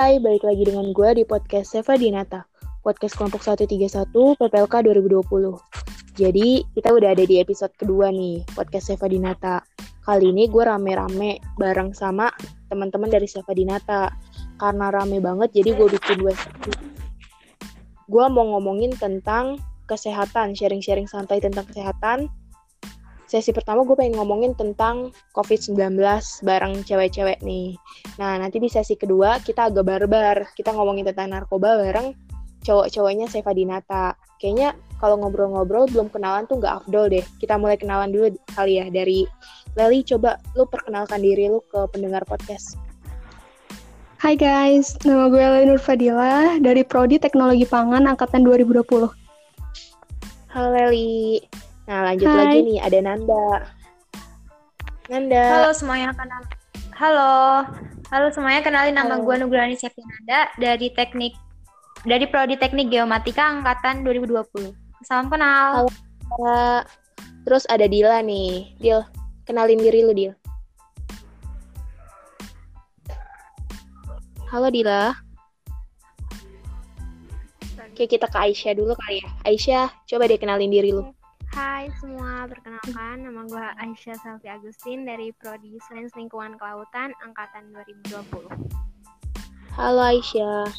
Hai, balik lagi dengan gue di podcast Seva Dinata, podcast kelompok 131 PPLK 2020. Jadi, kita udah ada di episode kedua nih, podcast Seva Dinata. Kali ini gue rame-rame bareng sama teman-teman dari Seva Dinata. Karena rame banget, jadi gue bikin dua. Gue mau ngomongin tentang kesehatan, sharing-sharing santai tentang kesehatan. Sesi pertama gue pengen ngomongin tentang COVID-19 bareng cewek-cewek nih. Nah, nanti di sesi kedua kita agak barbar. Kita ngomongin tentang narkoba bareng cowok-cowoknya Seva Dinata. Kayaknya kalau ngobrol-ngobrol belum kenalan tuh nggak afdol deh. Kita mulai kenalan dulu kali ya dari Leli. Coba lu perkenalkan diri lu ke pendengar podcast. Hai guys, nama gue Leli Nur Fadila dari Prodi Teknologi Pangan Angkatan 2020. Halo Leli. Nah, lanjut Hai. lagi nih, ada Nanda. Nanda. Halo semuanya kenal. Halo. Halo semuanya kenalin nama Halo. gue Nugrani Septinanda dari Teknik dari Prodi Teknik Geomatika angkatan 2020. Salam kenal. Halo. Terus ada Dila nih. Dil, kenalin diri lu, Dil. Halo Dila. Oke, kita ke Aisyah dulu kali ya. Aisyah, coba deh kenalin diri lu. Hai semua, perkenalkan nama gue Aisyah Salvi Agustin dari Prodi Sains Lingkungan Kelautan Angkatan 2020. Halo Aisyah.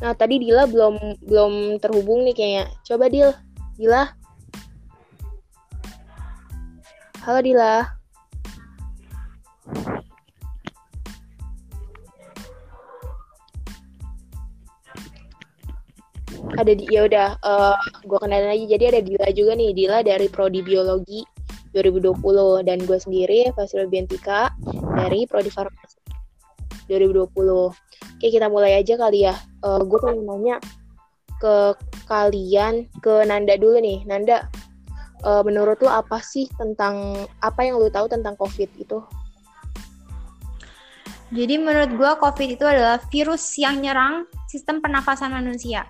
Nah, tadi Dila belum belum terhubung nih kayaknya. Coba Dil. Dila. Halo Dila. Ada di ya udah eh gue kenalin lagi. Jadi ada Dila juga nih. Dila dari prodi biologi 2020 dan gue sendiri Fasil Biantika dari prodi farmasi 2020. Oke, kita mulai aja kali ya. Eh gue pengen nanya ke kalian, ke Nanda dulu nih. Nanda, eh, menurut lu apa sih tentang apa yang lu tahu tentang COVID itu? Jadi menurut gue COVID itu adalah virus yang nyerang sistem pernafasan manusia.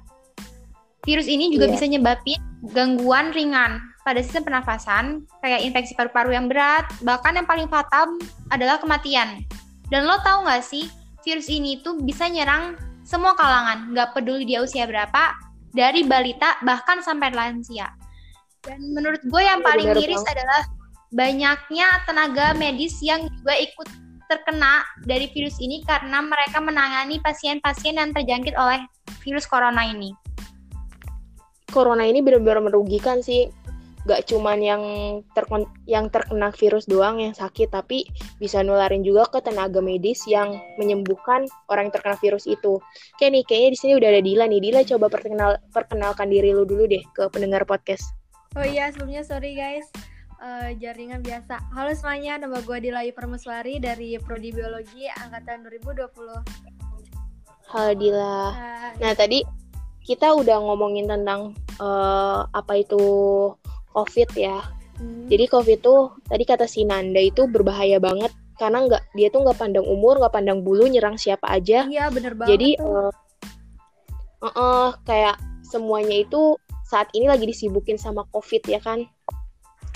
Virus ini juga Iya. bisa nyebabin gangguan ringan pada sistem pernafasan, kayak infeksi paru-paru yang berat, bahkan yang paling fatal adalah kematian. Dan lo tahu nggak sih, virus ini tuh bisa nyerang semua kalangan, nggak peduli dia usia berapa, dari balita bahkan sampai lansia. Dan menurut gue yang Iya, paling miris banget. adalah banyaknya tenaga medis yang juga ikut terkena dari virus ini karena mereka menangani pasien-pasien yang terjangkit oleh virus corona ini. Corona ini benar-benar merugikan sih. Gak cuman yang terkon yang terkena virus doang yang sakit, tapi bisa nularin juga ke tenaga medis yang menyembuhkan orang yang terkena virus itu. Oke nih, kayaknya di sini udah ada Dila nih. Dila coba perkenal perkenalkan diri lu dulu deh ke pendengar podcast. Oh iya, sebelumnya sorry guys, Eh, jaringan biasa. Halo semuanya, nama gue Dilai Permeswari dari Prodi Biologi Angkatan 2020. Halo Dila. Hai. Nah tadi kita udah ngomongin tentang eh, apa itu COVID ya. Hmm. Jadi COVID tuh tadi kata si Nanda itu berbahaya banget karena nggak dia tuh nggak pandang umur, nggak pandang bulu, nyerang siapa aja. Iya bener banget Jadi tuh. eh, eh, eh, kayak semuanya itu saat ini lagi disibukin sama COVID ya kan?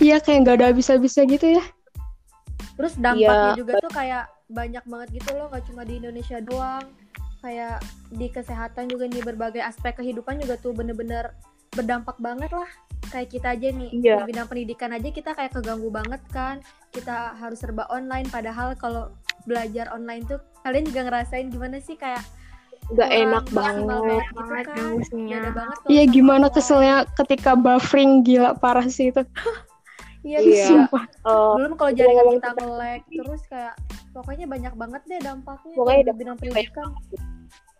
Iya kayak nggak ada habis-habisnya gitu ya. Terus dampaknya iya. juga tuh kayak banyak banget gitu loh, gak cuma di Indonesia doang. Kayak di kesehatan juga nih berbagai aspek kehidupan juga tuh bener-bener berdampak banget lah. Kayak kita aja nih, Iya. di bidang pendidikan aja kita kayak keganggu banget kan. Kita harus serba online, padahal kalau belajar online tuh kalian juga ngerasain gimana sih kayak Nggak enak maksimal banget. gitu kan. Banget Iya gimana keselnya ketika buffering gila parah sih itu. Iya, Iya. Sumpah. Eh, belum kalau jaringan ngomong kita nge-lag terus kayak pokoknya banyak banget deh dampaknya Pokoknya di bidang pendidikan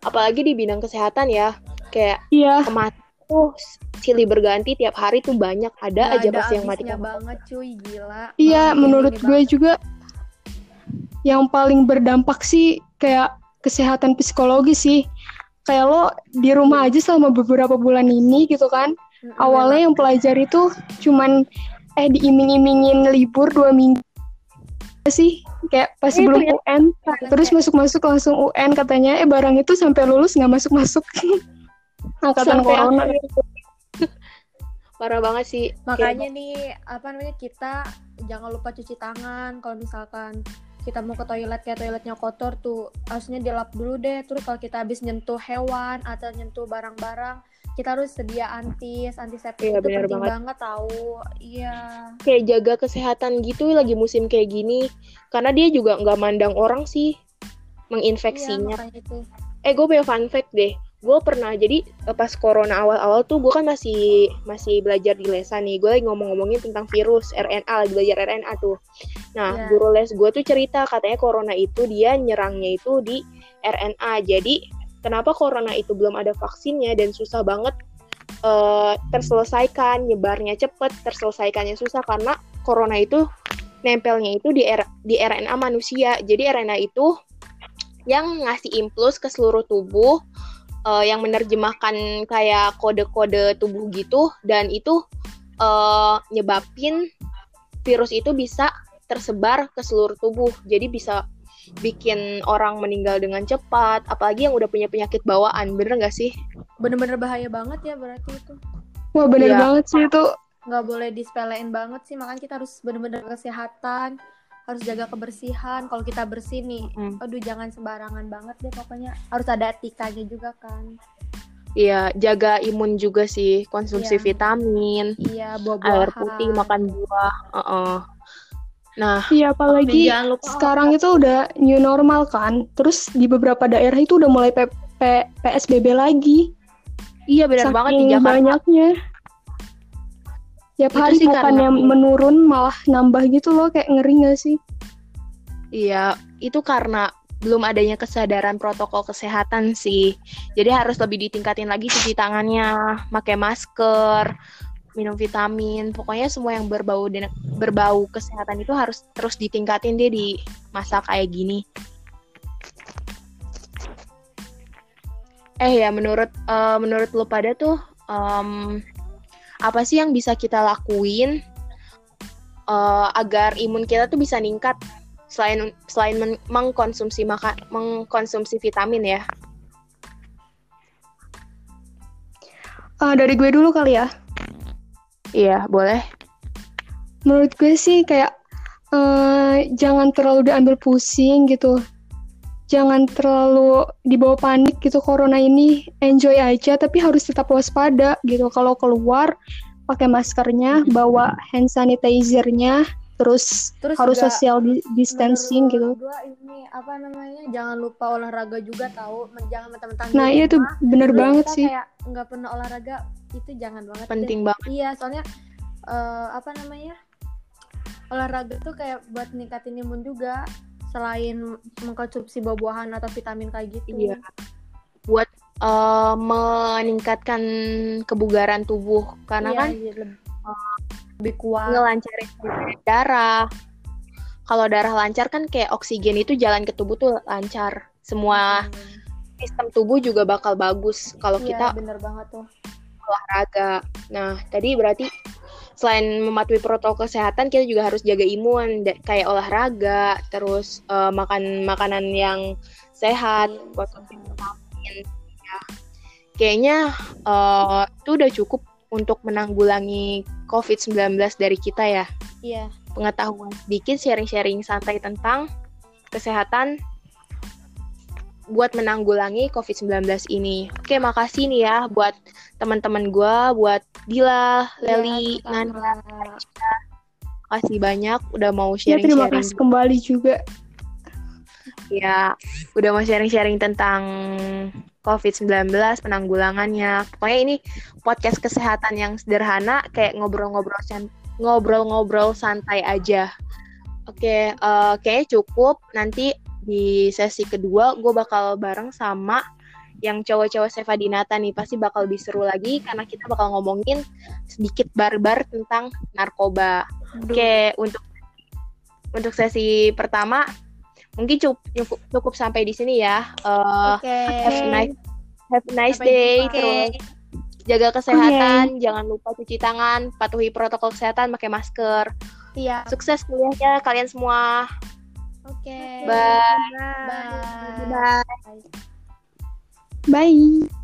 apalagi di bidang kesehatan ya, kayak Iya. kematian tuh silih berganti tiap hari tuh banyak ada Nggak aja ada pasti yang mati banget cuy gila Iya menurut gue banget. juga yang paling berdampak sih kayak kesehatan psikologi sih. Kayak lo di rumah aja selama beberapa bulan ini gitu kan. Awalnya yang pelajar itu cuman eh diiming-imingin libur dua minggu. Sih? Kayak pas Itu sebelum ya. UN terus masuk-masuk langsung UN katanya eh barang itu sampai lulus nggak masuk-masuk. Angkatan Sampai corona. parah banget sih. Makanya nih apa namanya kita jangan lupa cuci tangan. Kalau misalkan kita mau ke toilet kayak toiletnya kotor tuh harusnya dilap dulu deh. Terus kalau kita habis nyentuh hewan atau nyentuh barang-barang kita harus sedia antis antiseptik Iya, itu penting banget. banget tahu iya. Kayak jaga kesehatan gitu lagi musim kayak gini. Karena dia juga nggak mandang orang sih iya menginfeksinya makanya itu eh gue punya fun fact deh. Gue pernah jadi eh, pas corona awal-awal tuh gue kan masih masih belajar di lesan nih. Gue lagi ngomong-ngomongin tentang virus RNA lagi belajar RNA tuh. Nah Iya. guru les gue tuh cerita katanya corona itu dia nyerangnya itu di RNA jadi kenapa corona itu belum ada vaksinnya dan susah banget eh, terselesaikan nyebarnya cepet terselesaikannya susah karena corona itu nempelnya itu di R- di RNA manusia. Jadi RNA itu yang ngasih impuls ke seluruh tubuh eh, yang menerjemahkan kayak kode-kode tubuh gitu dan itu eh, nyebabin virus itu bisa tersebar ke seluruh tubuh. Jadi bisa bikin orang meninggal dengan cepat apalagi yang udah punya penyakit bawaan bener nggak sih bener-bener bahaya banget ya berarti itu Wah bener Iya. banget sih itu. nggak boleh disepelein banget sih makanya kita harus bener-bener kesehatan harus jaga kebersihan kalau kita bersih nih Mm. aduh jangan sembarangan banget deh pokoknya harus ada etikanya juga kan Iya jaga imun juga sih konsumsi Iya. vitamin iya air buah-buahan putih makan buah Heeh. Nah Iya apalagi sekarang itu udah new normal kan. Terus di beberapa daerah itu udah mulai P- P- PSBB lagi. iya benar banget di Saking Jakarta banyaknya. Tiap Itu hari sih bukannya karena- menurun malah nambah gitu loh kayak ngeri gak sih? Iya, itu karena belum adanya kesadaran protokol kesehatan sih. Jadi harus lebih ditingkatin lagi cuci tangannya, pakai masker, minum vitamin. Pokoknya semua yang berbau berbau kesehatan itu harus terus ditingkatin deh di masa kayak gini. Eh ya, menurut eh, menurut lu pada tuh em, apa sih yang bisa kita lakuin eh, agar imun kita tuh bisa ningkat selain selain men- mengkonsumsi maka mengkonsumsi vitamin ya. Ah, dari gue dulu kali ya. Iya, boleh. Menurut gue sih kayak eh, jangan terlalu diambil pusing gitu. Jangan terlalu dibawa panik gitu corona ini. Enjoy aja tapi harus tetap waspada gitu. Kalau keluar pakai maskernya, bawa hand sanitizer-nya, terus, terus harus juga social di- distancing gitu. gua ini apa namanya jangan lupa olahraga juga tahu jangan mentang-mentang Nah, iya tuh rumah, bener terus banget sih. kayak nggak pernah olahraga itu jangan banget deh. Penting banget. Iya, soalnya eh, apa namanya? Olahraga tuh kayak buat ningkatin imun juga selain mengkonsumsi buah-buahan atau vitamin kayak gitu. Iya. Buat eh, meningkatkan kebugaran tubuh karena Iya, kan iya, lebih, lebih kuat. ngelancarin darah. Kalau darah lancar kan kayak oksigen itu jalan ke tubuh tuh lancar. Semua Hmm. sistem tubuh juga bakal bagus kalau Iya, kita bener banget tuh. olahraga. Nah, tadi berarti selain mematuhi protokol kesehatan, kita juga harus jaga imun, kayak olahraga, terus eh, makan makanan yang sehat, Iya, konsumsi vitamin. Ya. Kayaknya eh, itu udah cukup untuk menanggulangi COVID-19 dari kita ya. Iya. Pengetahuan sedikit, sharing-sharing santai tentang kesehatan buat menanggulangi COVID-19 ini. Oke, makasih nih ya buat teman-teman gue, buat Dila, Leli, Iya, Nanda. Makasih banyak udah mau Ya terima sharing-sharing. kasih kembali juga. Ya, udah mau sharing-sharing tentang COVID-19, penanggulangannya. Pokoknya ini podcast kesehatan yang sederhana, kayak ngobrol-ngobrol ngobrol-ngobrol santai aja. Oke, eh, kayaknya cukup. Nanti di sesi kedua gue bakal bareng sama yang cowok-cowok Seva Dinata nih pasti bakal lebih seru lagi karena kita bakal ngomongin sedikit barbar tentang narkoba. Oke, untuk untuk sesi pertama mungkin cukup cukup, cukup sampai di sini ya. Eh, Oke. have a nice have a nice Sampai day jumpa. terus jaga kesehatan, jangan lupa cuci tangan, patuhi protokol kesehatan, pakai masker. Iya. Sukses kuliahnya kalian semua. Oke. Bye. Bye. Bye. Bye.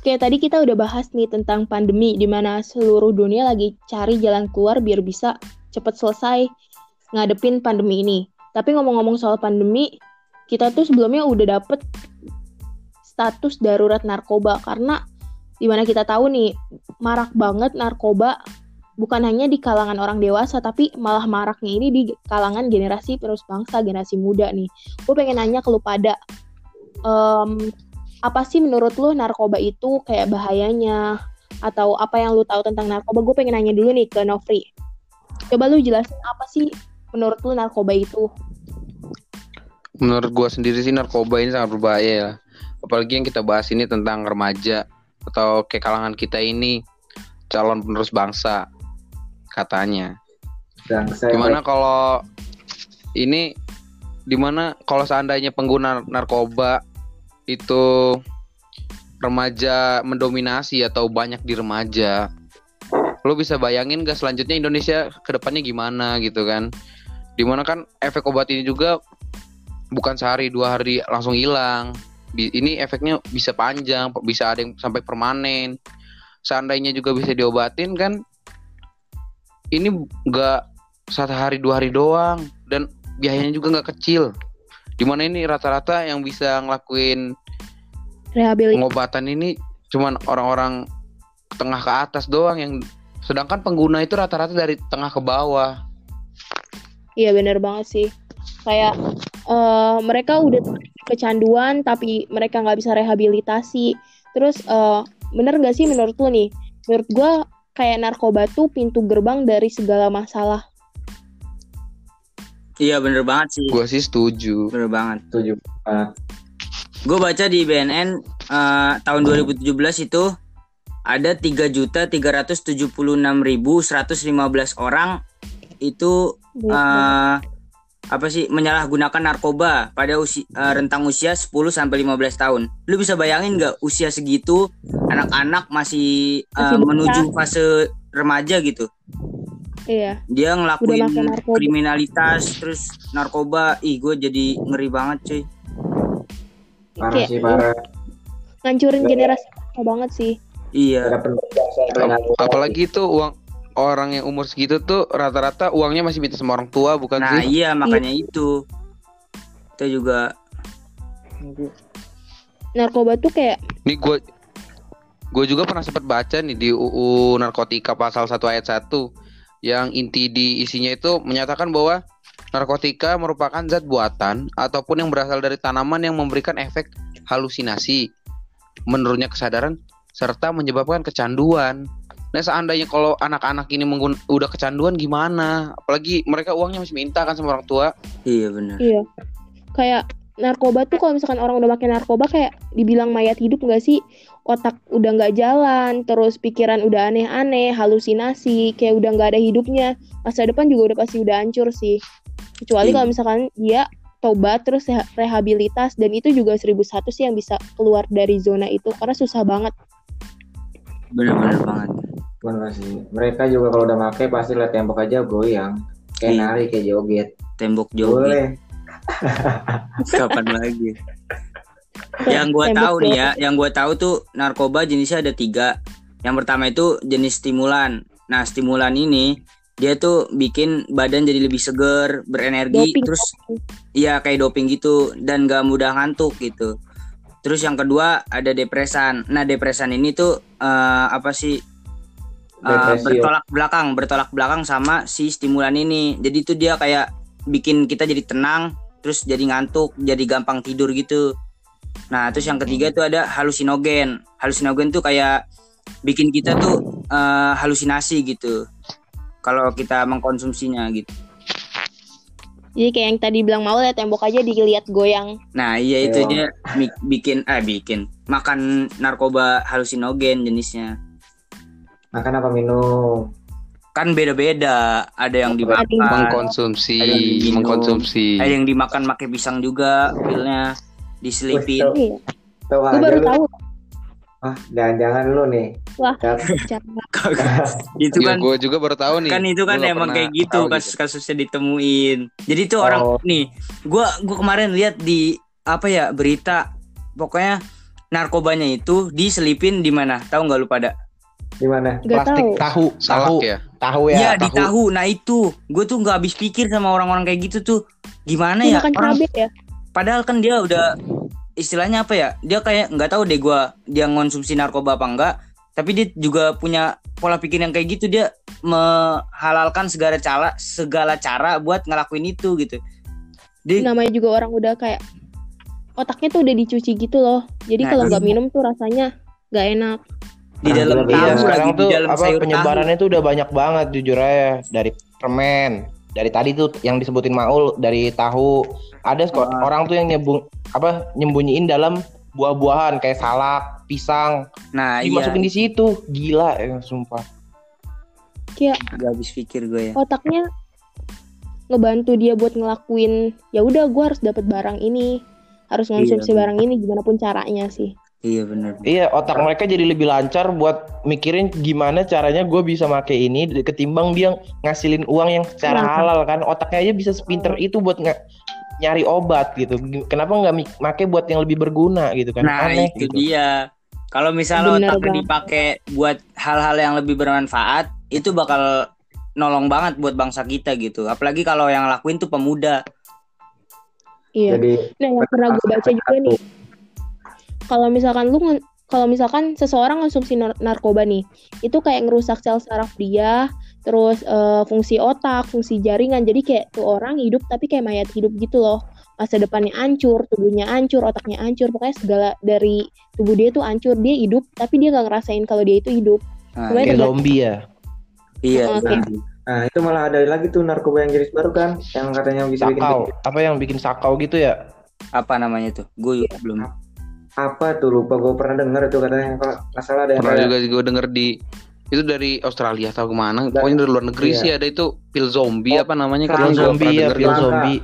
Kayak tadi kita udah bahas nih tentang pandemi di mana seluruh dunia lagi cari jalan keluar biar bisa cepet selesai ngadepin pandemi ini. Tapi ngomong-ngomong soal pandemi, kita tuh sebelumnya udah dapet status darurat narkoba karena di mana kita tahu nih marak banget narkoba bukan hanya di kalangan orang dewasa tapi malah maraknya ini di kalangan generasi penerus bangsa generasi muda nih gue pengen nanya ke lu pada um, apa sih menurut lu narkoba itu kayak bahayanya? Atau apa yang lu tahu tentang narkoba? Gue pengen nanya dulu nih ke Novri coba lu jelasin apa sih menurut lu narkoba itu? Menurut gua sendiri sih narkoba ini sangat berbahaya ya. Apalagi yang kita bahas ini tentang remaja atau ke kalangan kita ini calon penerus bangsa katanya. Bangsa. Gimana kalau ini di mana kalau seandainya pengguna narkoba itu remaja mendominasi atau banyak di remaja, lo bisa bayangin gak selanjutnya Indonesia ke depannya gimana gitu kan? Di mana kan efek obat ini juga bukan sehari dua hari langsung hilang, ini efeknya bisa panjang, bisa ada yang sampai permanen. Seandainya juga bisa diobatin kan, ini nggak satu hari dua hari doang dan biayanya juga nggak kecil. Di mana ini rata-rata yang bisa ngelakuin rehabilitasi pengobatan ini cuman orang-orang tengah ke atas doang yang sedangkan pengguna itu rata-rata dari tengah ke bawah. Iya bener banget sih. Kayak eh, mereka udah kecanduan tapi mereka nggak bisa rehabilitasi. Terus eh, bener gak sih menurut lu nih? Menurut gua kayak narkoba tuh pintu gerbang dari segala masalah. Iya bener banget sih. Gua sih setuju. Bener banget. setuju banget. Gue baca di BNN eh, tahun 2017 itu ada 3.376.115 orang itu eh, apa sih menyalahgunakan narkoba pada usi, eh, rentang usia 10 sampai 15 tahun. Lu bisa bayangin nggak usia segitu anak-anak masih, eh, Masih menuju fase remaja gitu. Iya. Dia ngelakuin kriminalitas terus narkoba. Ih, gue jadi ngeri banget, cuy. Parah Kayak sih parah. ngancurin Iya. generasi kita banget sih. Iya. Apalagi itu uang orang yang umur segitu tuh rata-rata uangnya masih minta sama orang tua bukan Nah, sih? iya makanya itu. Itu juga Narkoba tuh kayak Nih gue gue juga pernah sempat baca nih di UU narkotika pasal 1 ayat 1 yang inti di isinya itu menyatakan bahwa narkotika merupakan zat buatan ataupun yang berasal dari tanaman yang memberikan efek halusinasi, menurunnya kesadaran serta menyebabkan kecanduan. Nah seandainya kalau anak-anak ini menggun- udah kecanduan gimana? Apalagi mereka uangnya masih minta kan sama orang tua. iya benar. Iya. Kayak narkoba tuh kalau misalkan orang udah makin narkoba kayak dibilang mayat hidup nggak sih? Otak udah nggak jalan, terus pikiran udah aneh-aneh, halusinasi, kayak udah nggak ada hidupnya. Masa depan juga udah pasti udah hancur sih. Kecuali Iya. kalau misalkan dia tobat terus reha- rehabilitas dan itu juga 1001 sih yang bisa keluar dari zona itu karena susah banget. Benar-benar banget. Bener sih. Mereka juga kalau udah make pasti lihat tembok aja goyang. Kayak Iya. nari, kayak joget. Tembok joget. Boleh. Kapan lagi? yang gue tahu nih ya, yang gue tahu tuh narkoba jenisnya ada tiga. Yang pertama itu jenis stimulan. Nah stimulan ini dia tuh bikin badan jadi lebih seger, berenergi, Doping. terus Iya kayak doping gitu dan gak mudah ngantuk gitu. Terus yang kedua ada depresan. Nah depresan ini tuh eh, apa sih Depresi, bertolak belakang, bertolak belakang sama si stimulan ini. Jadi tuh dia kayak bikin kita jadi tenang, terus jadi ngantuk, jadi gampang tidur gitu. Nah terus yang ketiga tuh ada halusinogen. Halusinogen tuh kayak bikin kita tuh eh, halusinasi gitu. Kalau kita mengkonsumsinya gitu. Jadi kayak yang tadi bilang mau lihat tembok aja dilihat goyang. Nah iya itu Iya. dia bikin eh bikin makan narkoba halusinogen jenisnya Makan apa minum? Kan beda-beda ada yang dimakan Mengkonsumsi, ada yang diminum, mengkonsumsi. ada yang dimakan pakai pisang juga pilnya diselipin. Tahu Gue aja baru lu. tahu. Ah, jangan-jangan lu nih. Wah. Itu Ya kan gue juga baru tahu nih. kan itu kan emang kayak gitu tahu kasus-kasusnya ditemuin jadi tuh orang Oh. nih gua gua kemarin lihat di apa ya berita pokoknya narkobanya itu diselipin di mana? Tahu nggak lu pada? Di mana? Gak Plastik tahu. tahu, Salak tahu, ya. tahu Iya ya, di tahu. Nah itu, gue tuh nggak habis pikir sama orang-orang kayak gitu tuh. Gimana Dia ya? makan Orang, ya. padahal kan dia udah istilahnya apa ya? Dia kayak nggak tahu deh gua dia ngonsumsi narkoba apa enggak. Tapi dia juga punya pola pikir yang kayak gitu. Dia menghalalkan segala cara, segala cara buat ngelakuin itu gitu. Dia Namanya juga orang udah kayak otaknya tuh udah dicuci gitu loh. Jadi Nah, kalau iya. nggak minum tuh rasanya nggak enak. Di dalam Iya, tahu Iya, lagi sekarang di tuh dalam apa sayur tahu. penyebarannya tuh udah banyak banget jujur aja dari permen, dari tadi tuh yang disebutin Maul dari tahu. Ada kok Ah. orang tuh yang nyembung apa nyembunyiin dalam buah-buahan kayak salak, pisang, Nah, iya. dimasukin di situ. Gila ya, sumpah. Kayak Gak habis pikir gue ya. otaknya ngebantu dia buat ngelakuin ya udah gue harus dapat barang ini harus ngonsumsi Iya. barang ini gimana pun caranya sih Iya benar. Iya, otak mereka jadi lebih lancar buat mikirin gimana caranya gue bisa make ini ketimbang dia ngasilin uang yang secara Nah. halal kan. Otaknya aja bisa sepinter itu buat nggak nyari obat gitu. Kenapa nggak make buat yang lebih berguna gitu kan? Nah, Aneh itu gitu. dia. Kalau misalnya Bener banget. dipakai buat hal-hal yang lebih bermanfaat, itu bakal nolong banget buat bangsa kita gitu. Apalagi kalau yang lakuin tuh pemuda. iya Jadi nah yang pernah gue baca juga nih kalau misalkan lu kalau misalkan seseorang konsumsi nar- narkoba nih itu kayak ngerusak sel saraf dia terus eh, fungsi otak fungsi jaringan jadi kayak tuh orang hidup tapi kayak mayat hidup gitu loh masa depannya hancur tubuhnya hancur otaknya hancur pokoknya segala dari tubuh dia tuh hancur dia hidup tapi dia nggak ngerasain kalau dia itu hidup Nah, Kayak zombie ya. iya. Oke. Nah itu malah ada lagi tuh narkoba yang jenis baru kan, yang katanya bisa bikin Sakau. Apa yang bikin sakau gitu ya? Apa namanya tuh? Gue Iya. belum. Apa tuh lupa gue pernah denger itu katanya kalau nggak salah ada yang Pernah kayak juga gue denger di itu dari Australia atau ke mana pokoknya dari luar negeri Iya. sih ada itu pil zombie Oh, apa namanya pil zombie ya, pil zombie.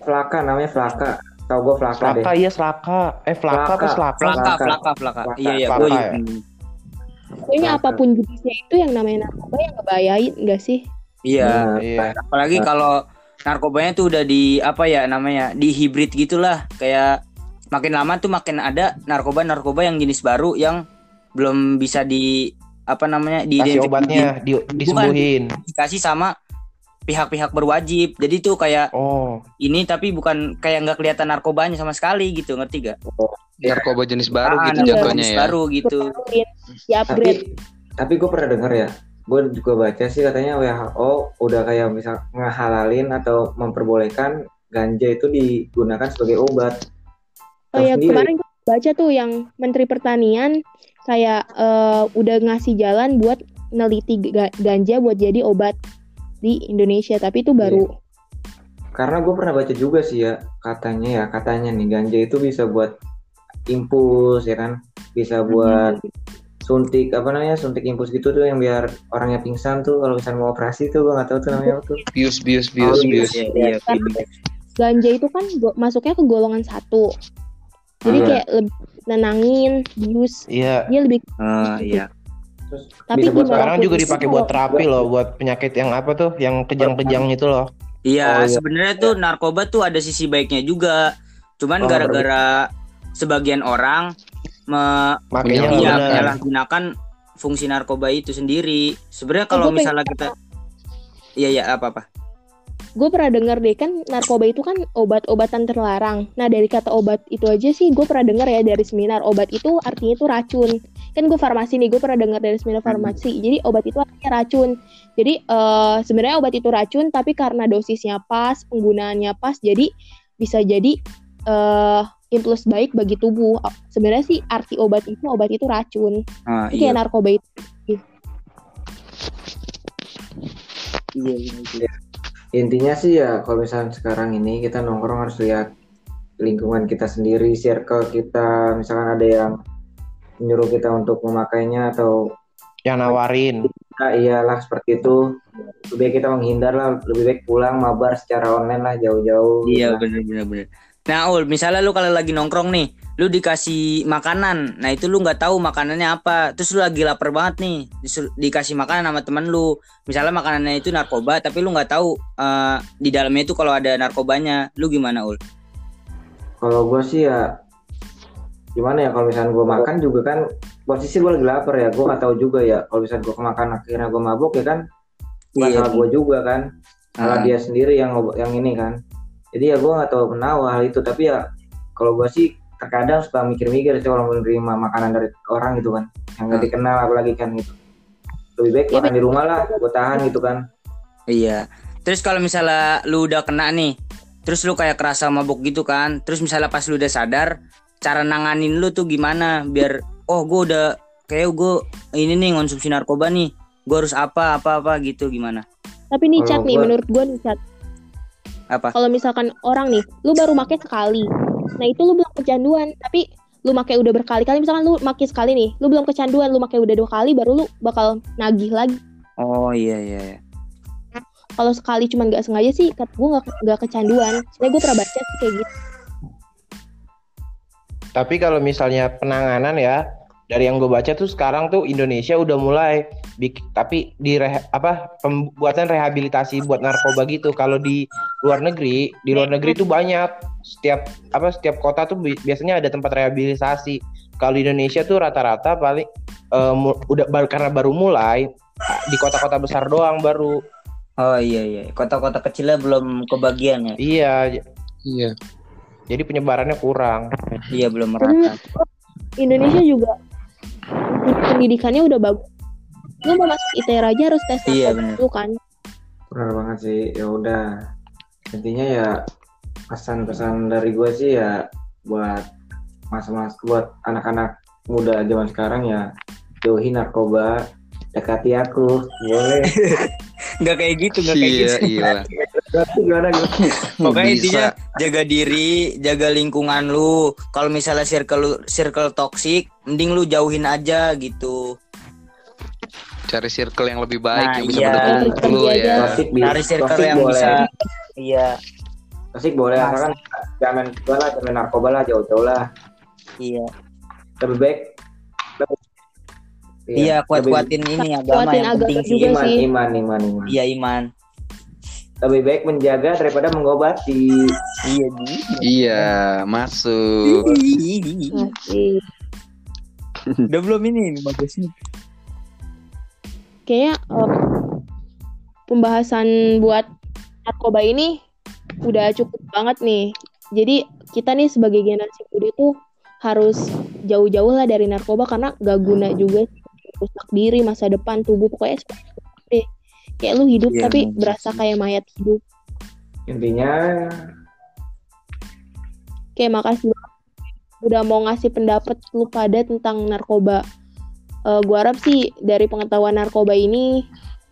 Flaka namanya Flaka, tau gue Flaka, deh. Selaka iya selaka. Eh flaka apa Flaka. selaka? Flaka, Flaka. flaka, flaka. Flaka. Iya, iya. Flaka Gue ya? pokoknya apa pun jenisnya itu yang namanya narkoba yang ngebayain enggak sih Iya. Nah, Iya. Apalagi kalau narkobanya tuh udah di apa ya namanya? Di hibrid gitulah. Kayak makin lama tuh makin ada narkoba-narkoba yang jenis baru yang belum bisa di apa namanya? Kasih obatnya di, disembuhin. diidentifikasi sama pihak-pihak berwajib. Jadi tuh kayak Oh, ini tapi bukan kayak nggak kelihatan narkobanya sama sekali gitu, ngerti gak? narkoba jenis baru Ah, gitu narkoba jatuhnya jenis ya baru gitu. Di tapi upgrade tapi gue pernah denger ya, gue juga baca sih katanya WHO udah kayak bisa ngehalalin atau memperbolehkan ganja itu digunakan sebagai obat. Oh ya sendiri. kemarin gue baca tuh yang Menteri Pertanian kayak eh, udah ngasih jalan buat neliti ga- ganja buat jadi obat di Indonesia tapi itu baru Karena gue pernah baca juga sih ya katanya ya katanya nih ganja itu bisa buat impuls ya kan, bisa buat suntik apa namanya suntik impuls gitu tuh yang biar orangnya pingsan tuh kalau misalnya mau operasi tuh gue nggak tahu tuh namanya apa tuh. bius bius bius Oh, bius. Iya, iya, Karena ganja itu kan masuknya ke golongan satu jadi Iya. kayak lebih nenangin bius iya. dia lebih Ah, iya. Terus Tapi bisa buat Sekarang juga dipakai kalau- buat terapi loh, buat penyakit yang apa tuh, yang kejang-kejang itu loh. Iya, Oh, iya. sebenarnya tuh narkoba tuh ada sisi baiknya juga. Cuman Oh, gara-gara sebagian orang me Makanya benar. menyalahgunakan fungsi narkoba itu sendiri. Sebenarnya kalau gua pengen misalnya kita Iya, iya, apa-apa. Gue pernah denger deh kan narkoba itu kan obat-obatan terlarang. Nah dari kata obat itu aja sih gue pernah denger ya dari seminar obat itu artinya itu racun. Kan gue farmasi nih gue pernah dengar dari seminar farmasi. Jadi obat itu artinya racun. Jadi eh, sebenarnya obat itu racun tapi karena dosisnya pas, penggunaannya pas, jadi bisa jadi eh impuls baik bagi tubuh. Sebenarnya sih arti obat itu obat itu racun. Ah, Itu kayak iya. narkoba itu. Iya, iya, iya. Intinya sih ya kalau misalnya sekarang ini kita nongkrong harus lihat lingkungan kita sendiri, circle kita, misalkan ada yang menyuruh kita untuk memakainya atau Yang nawarin. ya iyalah seperti itu. Lebih baik kita menghindar lah, lebih baik pulang mabar secara online lah jauh-jauh. Iya, Nah, bener bener. Nah, Ul, misalnya lu kalau lagi nongkrong nih, lu dikasih makanan. Nah, itu lu nggak tahu makanannya apa. Terus lu lagi lapar banget nih, disul- dikasih makanan sama temen lu. Misalnya makanannya itu narkoba, tapi lu nggak tahu eh, di dalamnya itu kalau ada narkobanya. Lu gimana, Ul? Kalau gue sih ya gimana ya kalau misalnya gue makan juga kan posisi gue lagi lapar ya gue nggak tahu juga ya kalau misalnya gue kemakan akhirnya gue mabuk ya kan bukan Iya. salah gue juga kan salah Ah. dia sendiri yang yang ini kan jadi ya gue nggak tahu kenapa hal itu tapi ya kalau gue sih terkadang suka mikir-mikir sih kalau menerima makanan dari orang gitu kan yang nggak Ah. dikenal apalagi kan gitu lebih baik Iya, makan di rumah lah gue tahan gitu kan Iya. Terus kalau misalnya lu udah kena nih, terus lu kayak kerasa mabuk gitu kan, terus misalnya pas lu udah sadar, cara nanganin lu tuh gimana biar oh gue udah kayak gue ini nih konsumsi narkoba nih, gue harus apa apa apa gitu gimana? Tapi nih chat nih gua- menurut gue nih chat. Apa? Kalau misalkan orang nih, lu baru make sekali. Nah, itu lu belum kecanduan, tapi lu make udah berkali-kali misalkan lu make sekali nih, lu belum kecanduan, lu make udah dua kali baru lu bakal nagih lagi. Oh iya iya. iya. Kalau sekali cuman nggak sengaja sih, kat gue nggak nggak kecanduan. Soalnya gue pernah baca sih kayak gitu. Tapi kalau misalnya penanganan ya dari yang gue baca tuh sekarang tuh Indonesia udah mulai bik tapi di reha- apa pembuatan rehabilitasi buat narkoba gitu. Kalau di luar negeri, di luar negeri tuh banyak setiap apa setiap kota tuh bi- biasanya ada tempat rehabilitasi. Kalau di Indonesia tuh rata-rata paling mu- udah baru karena baru mulai di kota-kota besar doang baru. Oh iya iya. Kota-kota kecilnya belum kebagian ya? Iya, Iya. jadi penyebarannya kurang. Iya belum merata. Indonesia juga pendidikannya udah bagus. Lu mau masuk ITER aja harus tes Iya, dulu kan. benar banget sih ya udah intinya ya pesan-pesan dari gue sih ya buat mas-mas buat anak-anak muda zaman sekarang ya jauhi narkoba dekati aku boleh Nggak kayak gitu, nggak kayak Iya, gitu. iya. gimana gimana Pokoknya Bisa. intinya jaga diri, jaga lingkungan lu. Kalau misalnya circle lu circle toksik, mending lu jauhin aja gitu. Cari circle yang lebih baik Nah, yang bisa iya. mendukung lu ya. Cari circle toxic yang boleh bisa Iya, toxic boleh Mas. asalkan jangan juga lah jangan narkoba lah jauh-jauh lah iya. lebih baik lebih- Iya, kuat-kuatin ini agama Kuatin yang penting sih. iman, iman iman iman Iya, iman. Lebih baik menjaga daripada mengobati Iya, Ji. Iya, masuk. Masih. Udah belum ini, ini bagus nih. Kayaknya em, pembahasan buat narkoba ini udah cukup banget nih. Jadi kita nih sebagai generasi muda tuh harus jauh-jauh lah dari narkoba karena gak guna juga rusak diri masa depan tubuh pokoknya itu. Kayak lu hidup Iya, tapi berasa kayak mayat hidup. intinya Kayak makasih banget udah mau ngasih pendapat lu pada tentang narkoba. Eh gua harap sih dari pengetahuan narkoba ini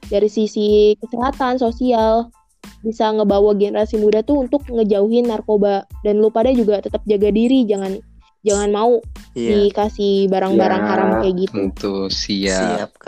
dari sisi kesehatan sosial bisa ngebawa generasi muda tuh untuk ngejauhin narkoba dan lu pada juga tetap jaga diri jangan jangan mau Iya. dikasih barang-barang Ya. haram kayak gitu. Tentu siap. Siap.